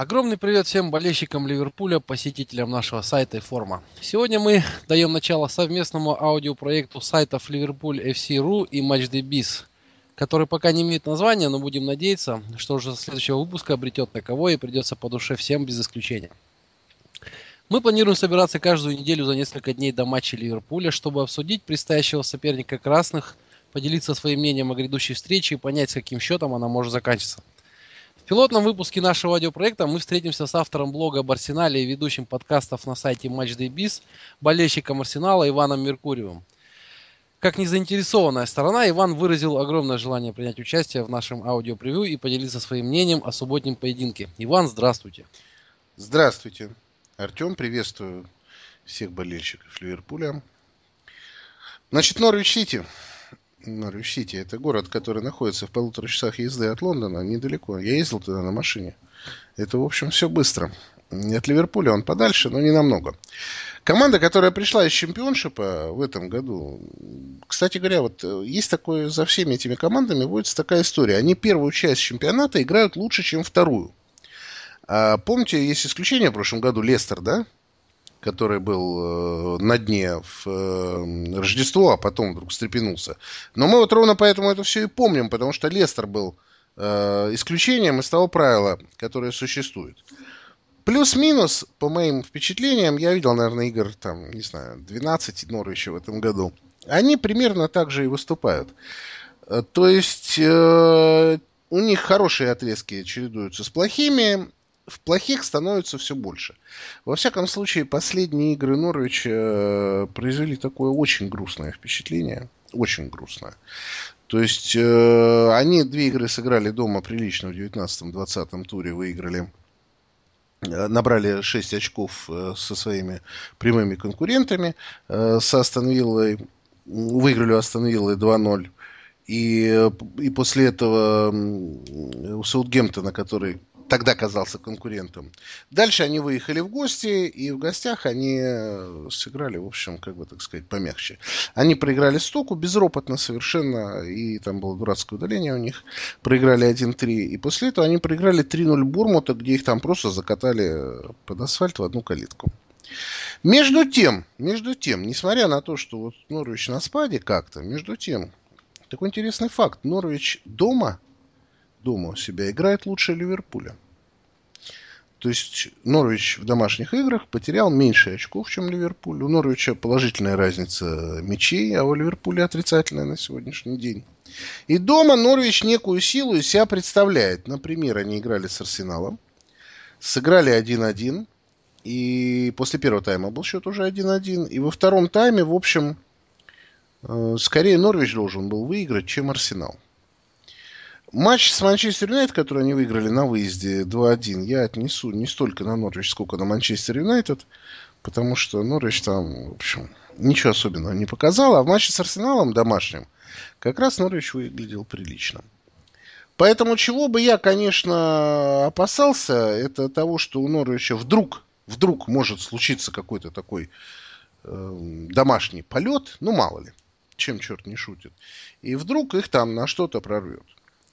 Огромный привет всем болельщикам Ливерпуля, посетителям нашего сайта и форума. Сегодня мы даем начало совместному аудиопроекту сайтов Ливерпуль FC.ru и MatchDBiz, который пока не имеет названия, но будем надеяться, что уже следующего выпуска обретет таковое и придется по душе всем без исключения. Мы планируем собираться каждую неделю за несколько дней до матча Ливерпуля, чтобы обсудить предстоящего соперника красных, поделиться своим мнением о грядущей встрече и понять, с каким счетом она может заканчиваться – пилотном выпуске нашего аудиопроекта мы встретимся с автором блога об Арсенале и ведущим подкастов на сайте MatchDayBiz, болельщиком Арсенала Иваном Меркуриевым. Как незаинтересованная сторона, Иван выразил огромное желание принять участие в нашем аудиопревью и поделиться своим мнением о субботнем поединке. Иван, здравствуйте. Здравствуйте. Артем, приветствую всех болельщиков Ливерпуля. Значит, Норвич Сити Норвич-Сити. Это город, который находится в полутора часах езды от Лондона, недалеко. Я ездил туда на машине. Это, в общем, все быстро. От Ливерпуля он подальше, но не намного. Команда, которая пришла из чемпионшипа в этом году, кстати говоря, вот э, есть такое, за всеми этими командами водится такая история. Они первую часть чемпионата играют лучше, чем вторую. А помните, есть исключение в прошлом году, Лестер, да? Который был э, на дне в э, Рождество, а потом вдруг встрепенулся. Но мы вот ровно поэтому это все и помним, потому что Лестер был э, исключением из того правила, которое существует. Плюс-минус, по моим впечатлениям, я видел, наверное, игр, там, не знаю, 12 Норвича в этом году. Они примерно так же и выступают. То есть э, у них хорошие отрезки чередуются с плохими, в плохих становится все больше. Во всяком случае, последние игры Норвича э, произвели такое очень грустное впечатление. Очень грустное. То есть э, они две игры сыграли дома прилично в 19-20 туре, выиграли э, набрали 6 очков э, со своими прямыми конкурентами. С Астон Виллой, выиграли у Астон Виллы 2-0. И, и после этого у Саутгемптона, который тогда казался конкурентом. Дальше они выехали в гости, и в гостях они э, сыграли, в общем, как бы так сказать, помягче. Они проиграли стоку безропотно совершенно, и там было дурацкое удаление у них. Проиграли 1-3, и после этого они проиграли 3-0 Бурмута, где их там просто закатали под асфальт в одну калитку. Между тем, между тем, несмотря на то, что вот Норвич на спаде как-то, между тем, такой интересный факт. Норвич дома дома у себя играет лучше Ливерпуля. То есть Норвич в домашних играх потерял меньше очков, чем Ливерпуль. У Норвича положительная разница мячей, а у Ливерпуля отрицательная на сегодняшний день. И дома Норвич некую силу из себя представляет. Например, они играли с Арсеналом, сыграли 1-1, и после первого тайма был счет уже 1-1. И во втором тайме, в общем, э, скорее Норвич должен был выиграть, чем Арсенал. Матч с Манчестер Юнайтед, который они выиграли на выезде 2-1, я отнесу не столько на Норвич, сколько на Манчестер Юнайтед, потому что Норвич там, в общем, ничего особенного не показал, а в матче с Арсеналом домашним как раз Норвич выглядел прилично. Поэтому чего бы я, конечно, опасался, это того, что у Норвича вдруг, вдруг может случиться какой-то такой э, домашний полет, ну мало ли, чем черт не шутит, и вдруг их там на что-то прорвет.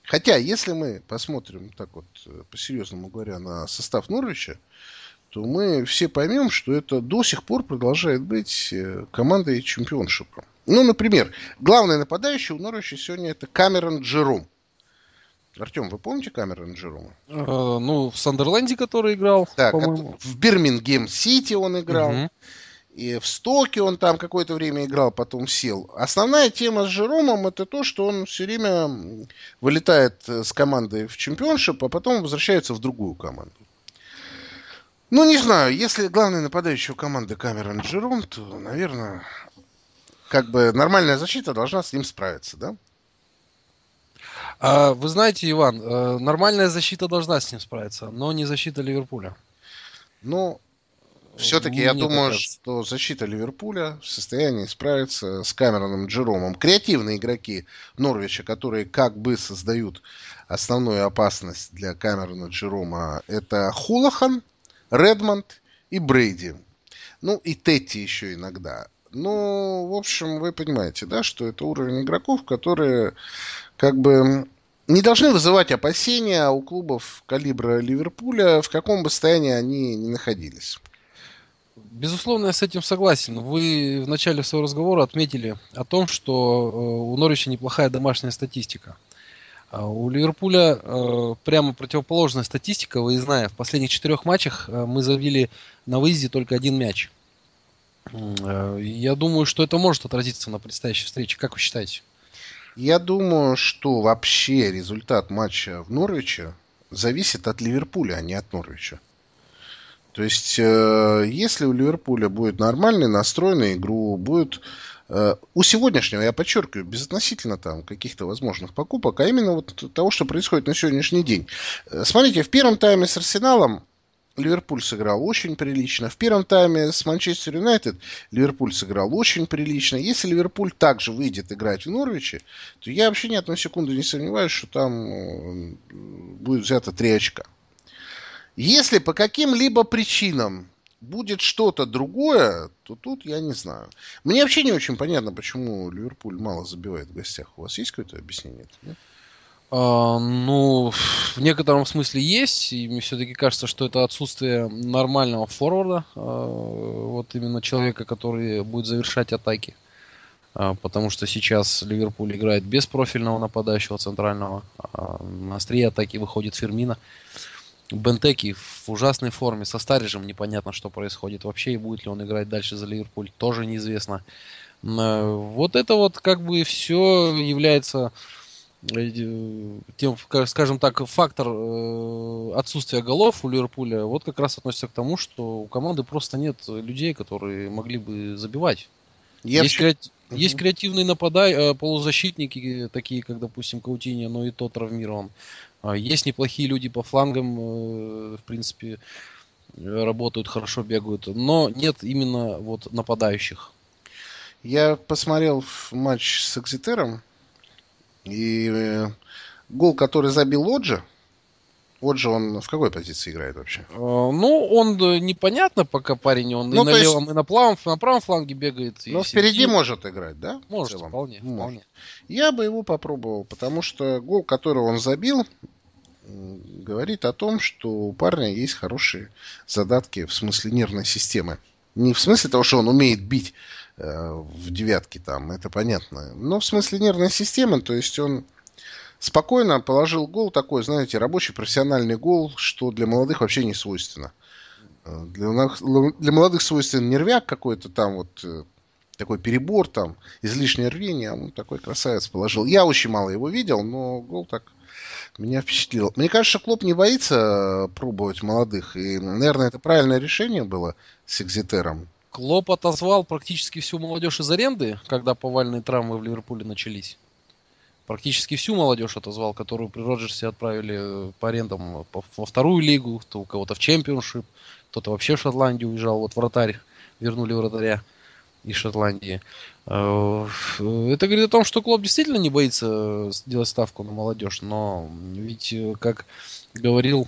Хотя, если мы посмотрим так вот, э, по-серьезному говоря, на состав Норвича, то мы все поймем, что это до сих пор продолжает быть э, командой чемпионшипа. Ну, например, главный нападающий у Норвича сегодня это Камерон Джером. Артем, вы помните Камерон Джерома? Э, ну, в Сандерленде, который играл, Так, в Бирмингем Сити он играл. Угу. И в Стоке он там какое-то время играл, потом сел. Основная тема с Жеромом это то, что он все время вылетает э, с команды в чемпионшип, а потом возвращается в другую команду. Ну, не знаю, если главный нападающий у команды Камерон Джером, то, наверное, как бы нормальная защита должна с ним справиться, да? А, вы знаете, Иван, э, нормальная защита должна с ним справиться, но не защита Ливерпуля. Ну, все-таки я думаю, кажется. что защита Ливерпуля в состоянии справиться с Камероном Джеромом. Креативные игроки Норвича, которые как бы создают основную опасность для Камерона Джерома, это Хулахан, Редмонд и Брейди. Ну, и Тетти еще иногда. Ну, в общем, вы понимаете, да, что это уровень игроков, которые как бы не должны вызывать опасения у клубов калибра Ливерпуля, в каком бы состоянии они ни находились. Безусловно, я с этим согласен. Вы в начале своего разговора отметили о том, что э, у Норвича неплохая домашняя статистика. А у Ливерпуля э, прямо противоположная статистика, выездная. В последних четырех матчах э, мы забили на выезде только один мяч. Я думаю, что это может отразиться на предстоящей встрече. Как вы считаете? Я думаю, что вообще результат матча в Норвиче зависит от Ливерпуля, а не от Норвича. То есть, э, если у Ливерпуля будет нормальный настрой на игру, будет э, у сегодняшнего, я подчеркиваю, безотносительно там каких-то возможных покупок, а именно вот того, что происходит на сегодняшний день. Э, смотрите, в первом тайме с Арсеналом Ливерпуль сыграл очень прилично. В первом тайме с Манчестер Юнайтед Ливерпуль сыграл очень прилично. Если Ливерпуль также выйдет играть в Норвиче, то я вообще ни одной секунды не сомневаюсь, что там будет взято три очка. Если по каким-либо причинам будет что-то другое, то тут я не знаю. Мне вообще не очень понятно, почему Ливерпуль мало забивает в гостях. У вас есть какое-то объяснение? Нет? А, ну, в некотором смысле есть, и мне все-таки кажется, что это отсутствие нормального форварда, а, вот именно человека, который будет завершать атаки. А, потому что сейчас Ливерпуль играет без профильного нападающего центрального. А, на острие атаки выходит Фермина. Бентеки в ужасной форме, со Старижем непонятно, что происходит вообще, и будет ли он играть дальше за Ливерпуль, тоже неизвестно. Вот это вот как бы все является Э, тем, скажем так, фактор э, отсутствия голов у Ливерпуля вот как раз относится к тому, что у команды просто нет людей, которые могли бы забивать. Я есть, вообще... креати... угу. есть креативные нападай, э, полузащитники, такие как, допустим, Каутини, но и тот травмирован. А есть неплохие люди по флангам, в принципе, работают, хорошо бегают, но нет именно вот нападающих. Я посмотрел матч с Экзитером, и э, гол, который забил Оджи, Оджи, он в какой позиции играет вообще? Э, ну, он непонятно пока парень, он ну, и на есть... левом, и на правом, на правом фланге бегает. Но впереди может играть, да? Может, вполне, может. вполне. Я бы его попробовал, потому что гол, который он забил, говорит о том, что у парня есть хорошие задатки в смысле нервной системы. Не в смысле того, что он умеет бить Э, в девятке там, это понятно. Но в смысле нервной системы, то есть он спокойно положил гол такой, знаете, рабочий профессиональный гол, что для молодых вообще не свойственно. Э, для, для молодых свойствен нервяк какой-то там вот э, такой перебор там, излишнее рвение, он такой красавец положил. Я очень мало его видел, но гол так меня впечатлил. Мне кажется, Клоп не боится пробовать молодых, и, наверное, это правильное решение было с Экзитером. Клоп отозвал практически всю молодежь из аренды, когда повальные травмы в Ливерпуле начались. Практически всю молодежь отозвал, которую при Роджерсе отправили э, по арендам во вторую лигу, то у кого-то в чемпионшип, кто-то вообще в Шотландию уезжал. Вот вратарь, вернули вратаря из Шотландии. Э, это говорит о том, что Клоп действительно не боится делать ставку на молодежь, но ведь, э, как говорил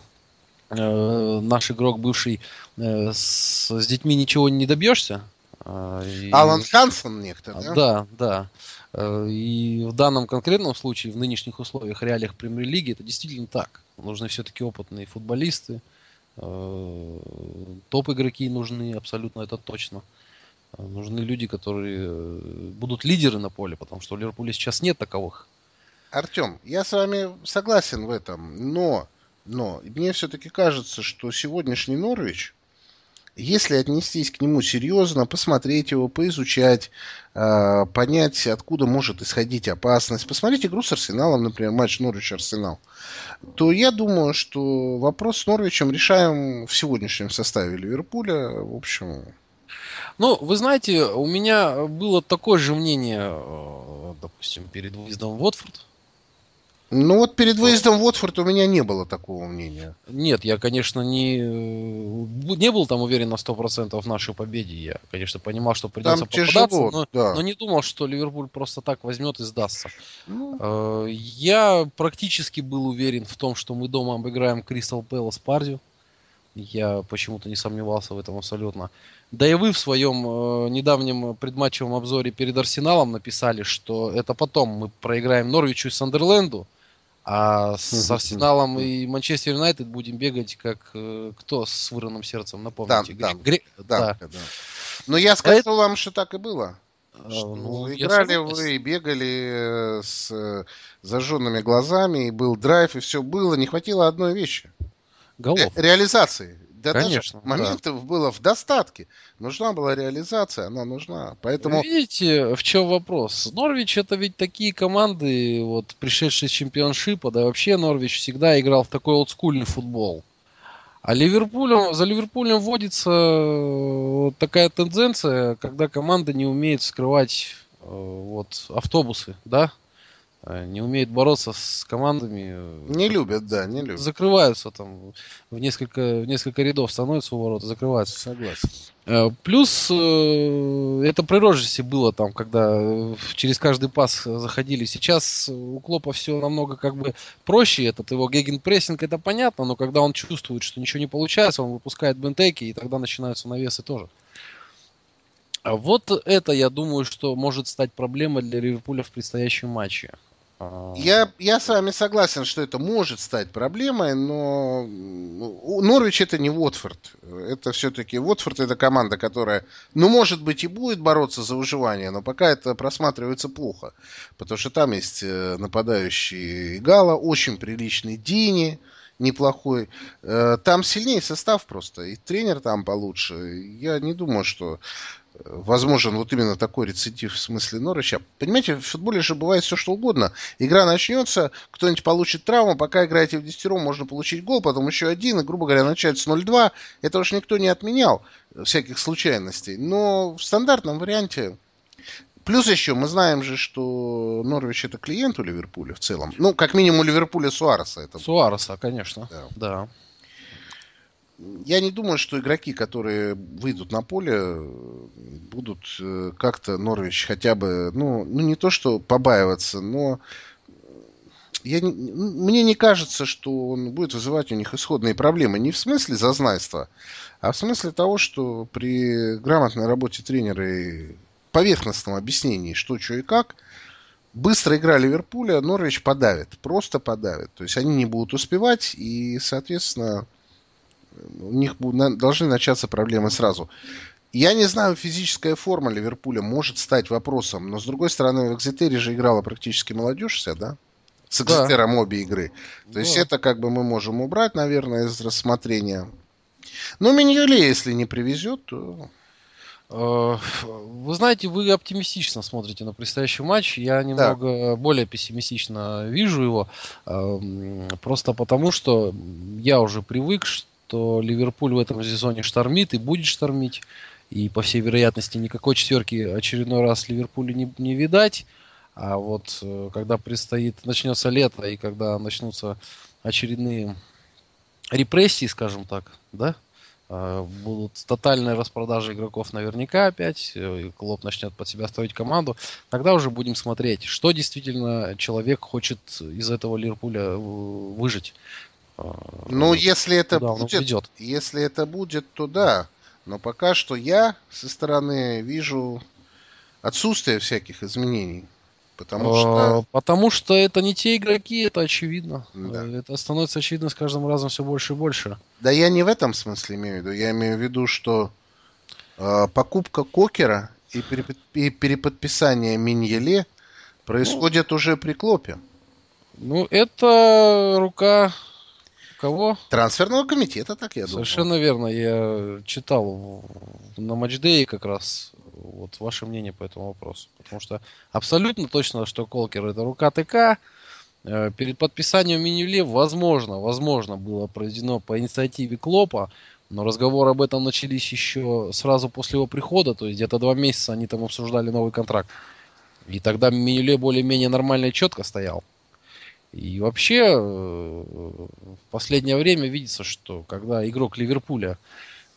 э, наш игрок бывший, э, с, с детьми ничего не добьешься. Э, и... Алан Хансон некто, да? Да, да. Э, и в данном конкретном случае, в нынешних условиях, реалиях премьер-лиги, это действительно так. Нужны все-таки опытные футболисты, э, топ-игроки нужны, абсолютно это точно. Нужны люди, которые будут лидеры на поле, потому что у Ливерпуля сейчас нет таковых. Артем, я с вами согласен в этом, но но мне все-таки кажется, что сегодняшний Норвич, если отнестись к нему серьезно, посмотреть его, поизучать, э, понять, откуда может исходить опасность, посмотреть игру с Арсеналом, например, матч Норвич-Арсенал, то я думаю, что вопрос с Норвичем решаем в сегодняшнем составе Ливерпуля. В общем, ну, вы знаете, у меня было такое же мнение, э, допустим, перед выездом в Уотфорд. Ну вот перед выездом в Уотфорд у меня не было такого мнения. Нет, я, конечно, не, не был там уверен на 100% в нашей победе. Я, конечно, понимал, что придется там попадаться, тяжело, но, да. но не думал, что Ливерпуль просто так возьмет и сдастся. Ну. Э, я практически был уверен в том, что мы дома обыграем Кристал Пэлас Пардию. Я почему-то не сомневался в этом абсолютно. Да и вы в своем э, недавнем предматчевом обзоре перед Арсеналом написали, что это потом мы проиграем Норвичу и Сандерленду, А с Арсеналом и Манчестер Юнайтед будем бегать как э, кто с вырванным сердцем, напомните? Да, да, Гре... да. да. Но я а вам, что так и было. А, что ну, играли вы, бегали с зажженными глазами, и был драйв, и все было. Не хватило одной вещи. Голов. Ре- реализации. Да Конечно. моментов да. было в достатке. Нужна была реализация, она нужна. Поэтому... Видите, в чем вопрос? Норвич это ведь такие команды, вот пришедшие с чемпионшипа, да вообще Норвич всегда играл в такой олдскульный футбол. А Ливерпулем, за Ливерпулем вводится вот такая тенденция, когда команда не умеет скрывать э, вот автобусы, да? Э, не умеет бороться с командами. Э, не любят, да, не любят. Закрываются там в несколько, в несколько рядов становятся у ворота, закрываются. Согласен. Э, плюс это при Роджерсе было там, когда через каждый пас заходили. Сейчас у Клопа все намного как бы проще. Этот его гегенпрессинг, это понятно, но когда он чувствует, что ничего не получается, он выпускает бентеки, и тогда начинаются навесы тоже. А вот это, я думаю, что может стать проблемой для Ливерпуля в предстоящем матче. Я, я с вами согласен, что это может стать проблемой, но Норвич это не Уотфорд. Это все-таки Уотфорд это команда, которая, ну, может быть, и будет бороться за выживание, но пока это просматривается плохо. Потому что там есть э, нападающий Гала, очень приличный Дини, неплохой. Э, там сильнее состав просто, и тренер там получше. Я не думаю, что возможен вот именно такой рецидив в смысле Норвича. Понимаете, в футболе же бывает все что угодно. Игра начнется, кто-нибудь получит травму, пока играете в десятером, можно получить гол, потом еще один, и, грубо говоря, начать с 0-2. Это уж никто не отменял, всяких случайностей. Но в стандартном варианте Плюс еще мы знаем же, что Норвич это клиент у Ливерпуля в целом. Ну, как минимум у Ливерпуля Суареса. Это Суареса, конечно. Да. да я не думаю, что игроки, которые выйдут на поле, будут э, как-то Норвич хотя бы, ну, ну не то что побаиваться, но я не, мне не кажется, что он будет вызывать у них исходные проблемы. Не в смысле зазнайства, а в смысле того, что при грамотной работе тренера и поверхностном объяснении, что, что и как, быстро игра Ливерпуля Норвич подавит, просто подавит. То есть они не будут успевать, и, соответственно, у них должны начаться проблемы сразу. Я не знаю, физическая форма Ливерпуля может стать вопросом, но с другой стороны, в Экзетере же играла практически молодежь вся, да? С Экзетером да. обе игры. То да. есть это как бы мы можем убрать, наверное, из рассмотрения. Но Миньоле, если не привезет, то... Э, вы знаете, вы оптимистично смотрите на предстоящий матч. Я немного да. более пессимистично вижу его. Эм, просто потому, что я уже привык, что что Ливерпуль в этом сезоне штормит и будет штормить. И, по всей вероятности, никакой четверки очередной раз Ливерпулю не, не видать. А вот э, когда предстоит, начнется лето, и когда начнутся очередные репрессии, скажем так, да, э, будут тотальные распродажи игроков наверняка опять, э, и Клоп начнет под себя строить команду, тогда уже будем смотреть, что действительно человек хочет из этого Ливерпуля выжить. Ну, если это будет, если это будет, то да. Но пока что я со стороны вижу отсутствие всяких изменений. Потому а, что... Потому что это не те игроки, это очевидно. Да. Это становится очевидно с каждым разом все больше и больше. Да я не в этом смысле имею в виду. Я имею в виду, что э, покупка Кокера и, перепод... и переподписание Миньеле происходит ну, уже при Клопе. Ну, это рука Кого? Трансферного комитета, так я думаю. Совершенно верно. Я читал на матчдее как раз вот ваше мнение по этому вопросу. Потому что абсолютно точно, что Колкер это рука ТК. Э, перед подписанием Минюле, возможно, возможно, было проведено по инициативе Клопа, но разговоры об этом начались еще сразу после его прихода, то есть где-то два месяца они там обсуждали новый контракт. И тогда Минюле более-менее нормально и четко стоял. И вообще э, в последнее время видится, что когда игрок Ливерпуля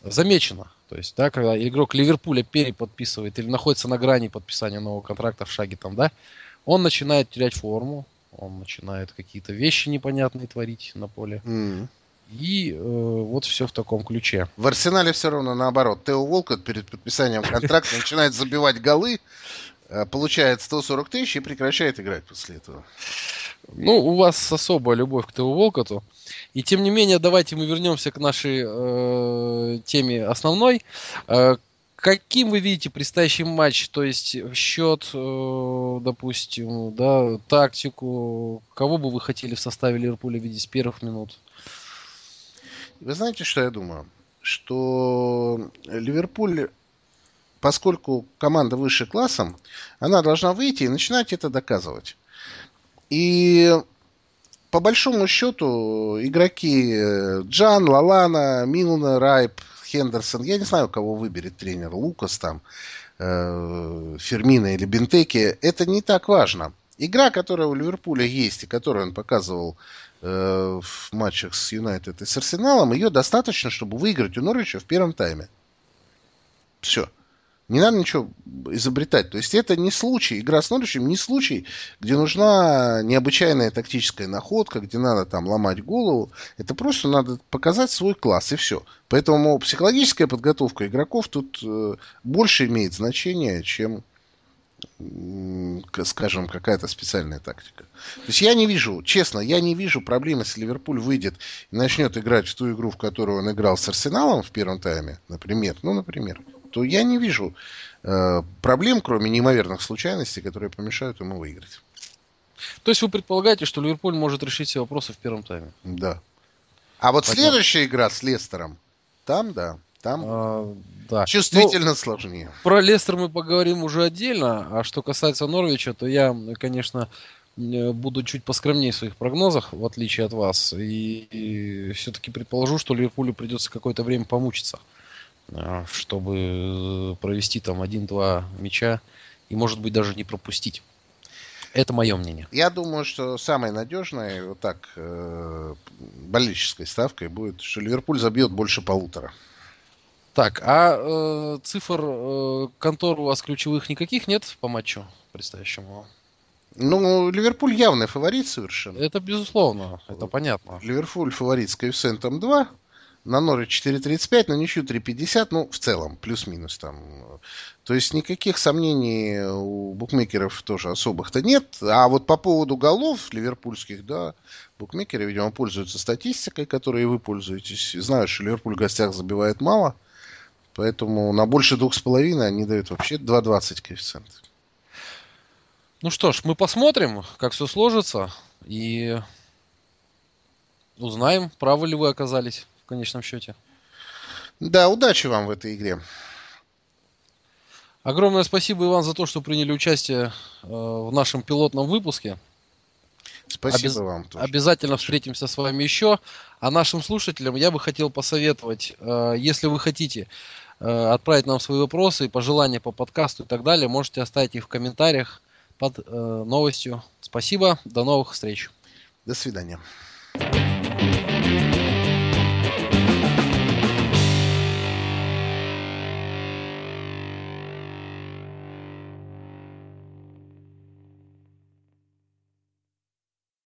замечено, то есть, да, когда игрок Ливерпуля переподписывает или находится на грани подписания нового контракта в шаге там, да, он начинает терять форму, он начинает какие-то вещи непонятные творить на поле. Mm. И э, вот все в таком ключе. В Арсенале все равно наоборот. Тео Волкот перед подписанием контракта начинает забивать голы, получает 140 тысяч и прекращает играть после этого. Ну, у вас особая любовь к Тео Волкоту. И тем не менее, давайте мы вернемся к нашей э, теме основной. Э, каким вы видите предстоящий матч? То есть счет, э, допустим, да, тактику. Кого бы вы хотели в составе Ливерпуля видеть с первых минут? Вы знаете, что я думаю? Что Ливерпуль, поскольку команда выше классом, она должна выйти и начинать это доказывать. И по большому счету игроки э, Джан, Лалана, Милна, Райп, Хендерсон, я не знаю, кого выберет тренер, Лукас там, э, Фермина или Бентеки, это не так важно. Игра, которая у Ливерпуля есть и которую он показывал э, в матчах с Юнайтед и с Арсеналом, ее достаточно, чтобы выиграть у Норвича в первом тайме. Все. Не надо ничего изобретать. То есть это не случай, игра с Норвичем не случай, где нужна необычайная тактическая находка, где надо там ломать голову. Это просто надо показать свой класс и все. Поэтому психологическая подготовка игроков тут э, больше имеет значение, чем скажем, какая-то специальная тактика. То есть я не вижу, честно, я не вижу проблемы, если Ливерпуль выйдет и начнет играть в ту игру, в которую он играл с Арсеналом в первом тайме, например, ну, например, то я не вижу э, проблем, кроме неимоверных случайностей, которые помешают ему выиграть. То есть вы предполагаете, что Ливерпуль может решить все вопросы в первом тайме? Да. А вот Понятно. следующая игра с Лестером, там, да, там а, да. чувствительно ну, сложнее. Про Лестер мы поговорим уже отдельно, а что касается Норвича, то я, конечно, буду чуть поскромнее в своих прогнозах, в отличие от вас, и, и все-таки предположу, что Ливерпулю придется какое-то время помучиться. А, чтобы э, провести там один-два мяча и, может быть, даже не пропустить. Это мое мнение. Я думаю, что самой надежной, вот так, э, болельческой ставкой будет, что Ливерпуль забьет больше полутора. Так, а э, цифр э, контор у вас ключевых никаких нет по матчу предстоящему? Ну, Ливерпуль явный фаворит совершенно. Это безусловно, это понятно. Ливерпуль фаворит с коэффициентом 2, на Норвич 4.35, на ничью 3.50, ну, в целом, плюс-минус там. То есть никаких сомнений у букмекеров тоже особых-то нет. А вот по поводу голов ливерпульских, да, букмекеры, видимо, пользуются статистикой, которой вы пользуетесь. Знают, что Ливерпуль в гостях забивает мало, поэтому на больше двух с половиной они дают вообще 2.20 коэффициент. Ну что ж, мы посмотрим, как все сложится, и узнаем, правы ли вы оказались конечном счете. Да, удачи вам в этой игре. Огромное спасибо, Иван, за то, что приняли участие э, в нашем пилотном выпуске. Спасибо Обяз... вам тоже. Обязательно встретимся с вами еще. А нашим слушателям я бы хотел посоветовать, э, если вы хотите э, отправить нам свои вопросы и пожелания по подкасту и так далее, можете оставить их в комментариях под новостью. Спасибо, до новых встреч. До свидания.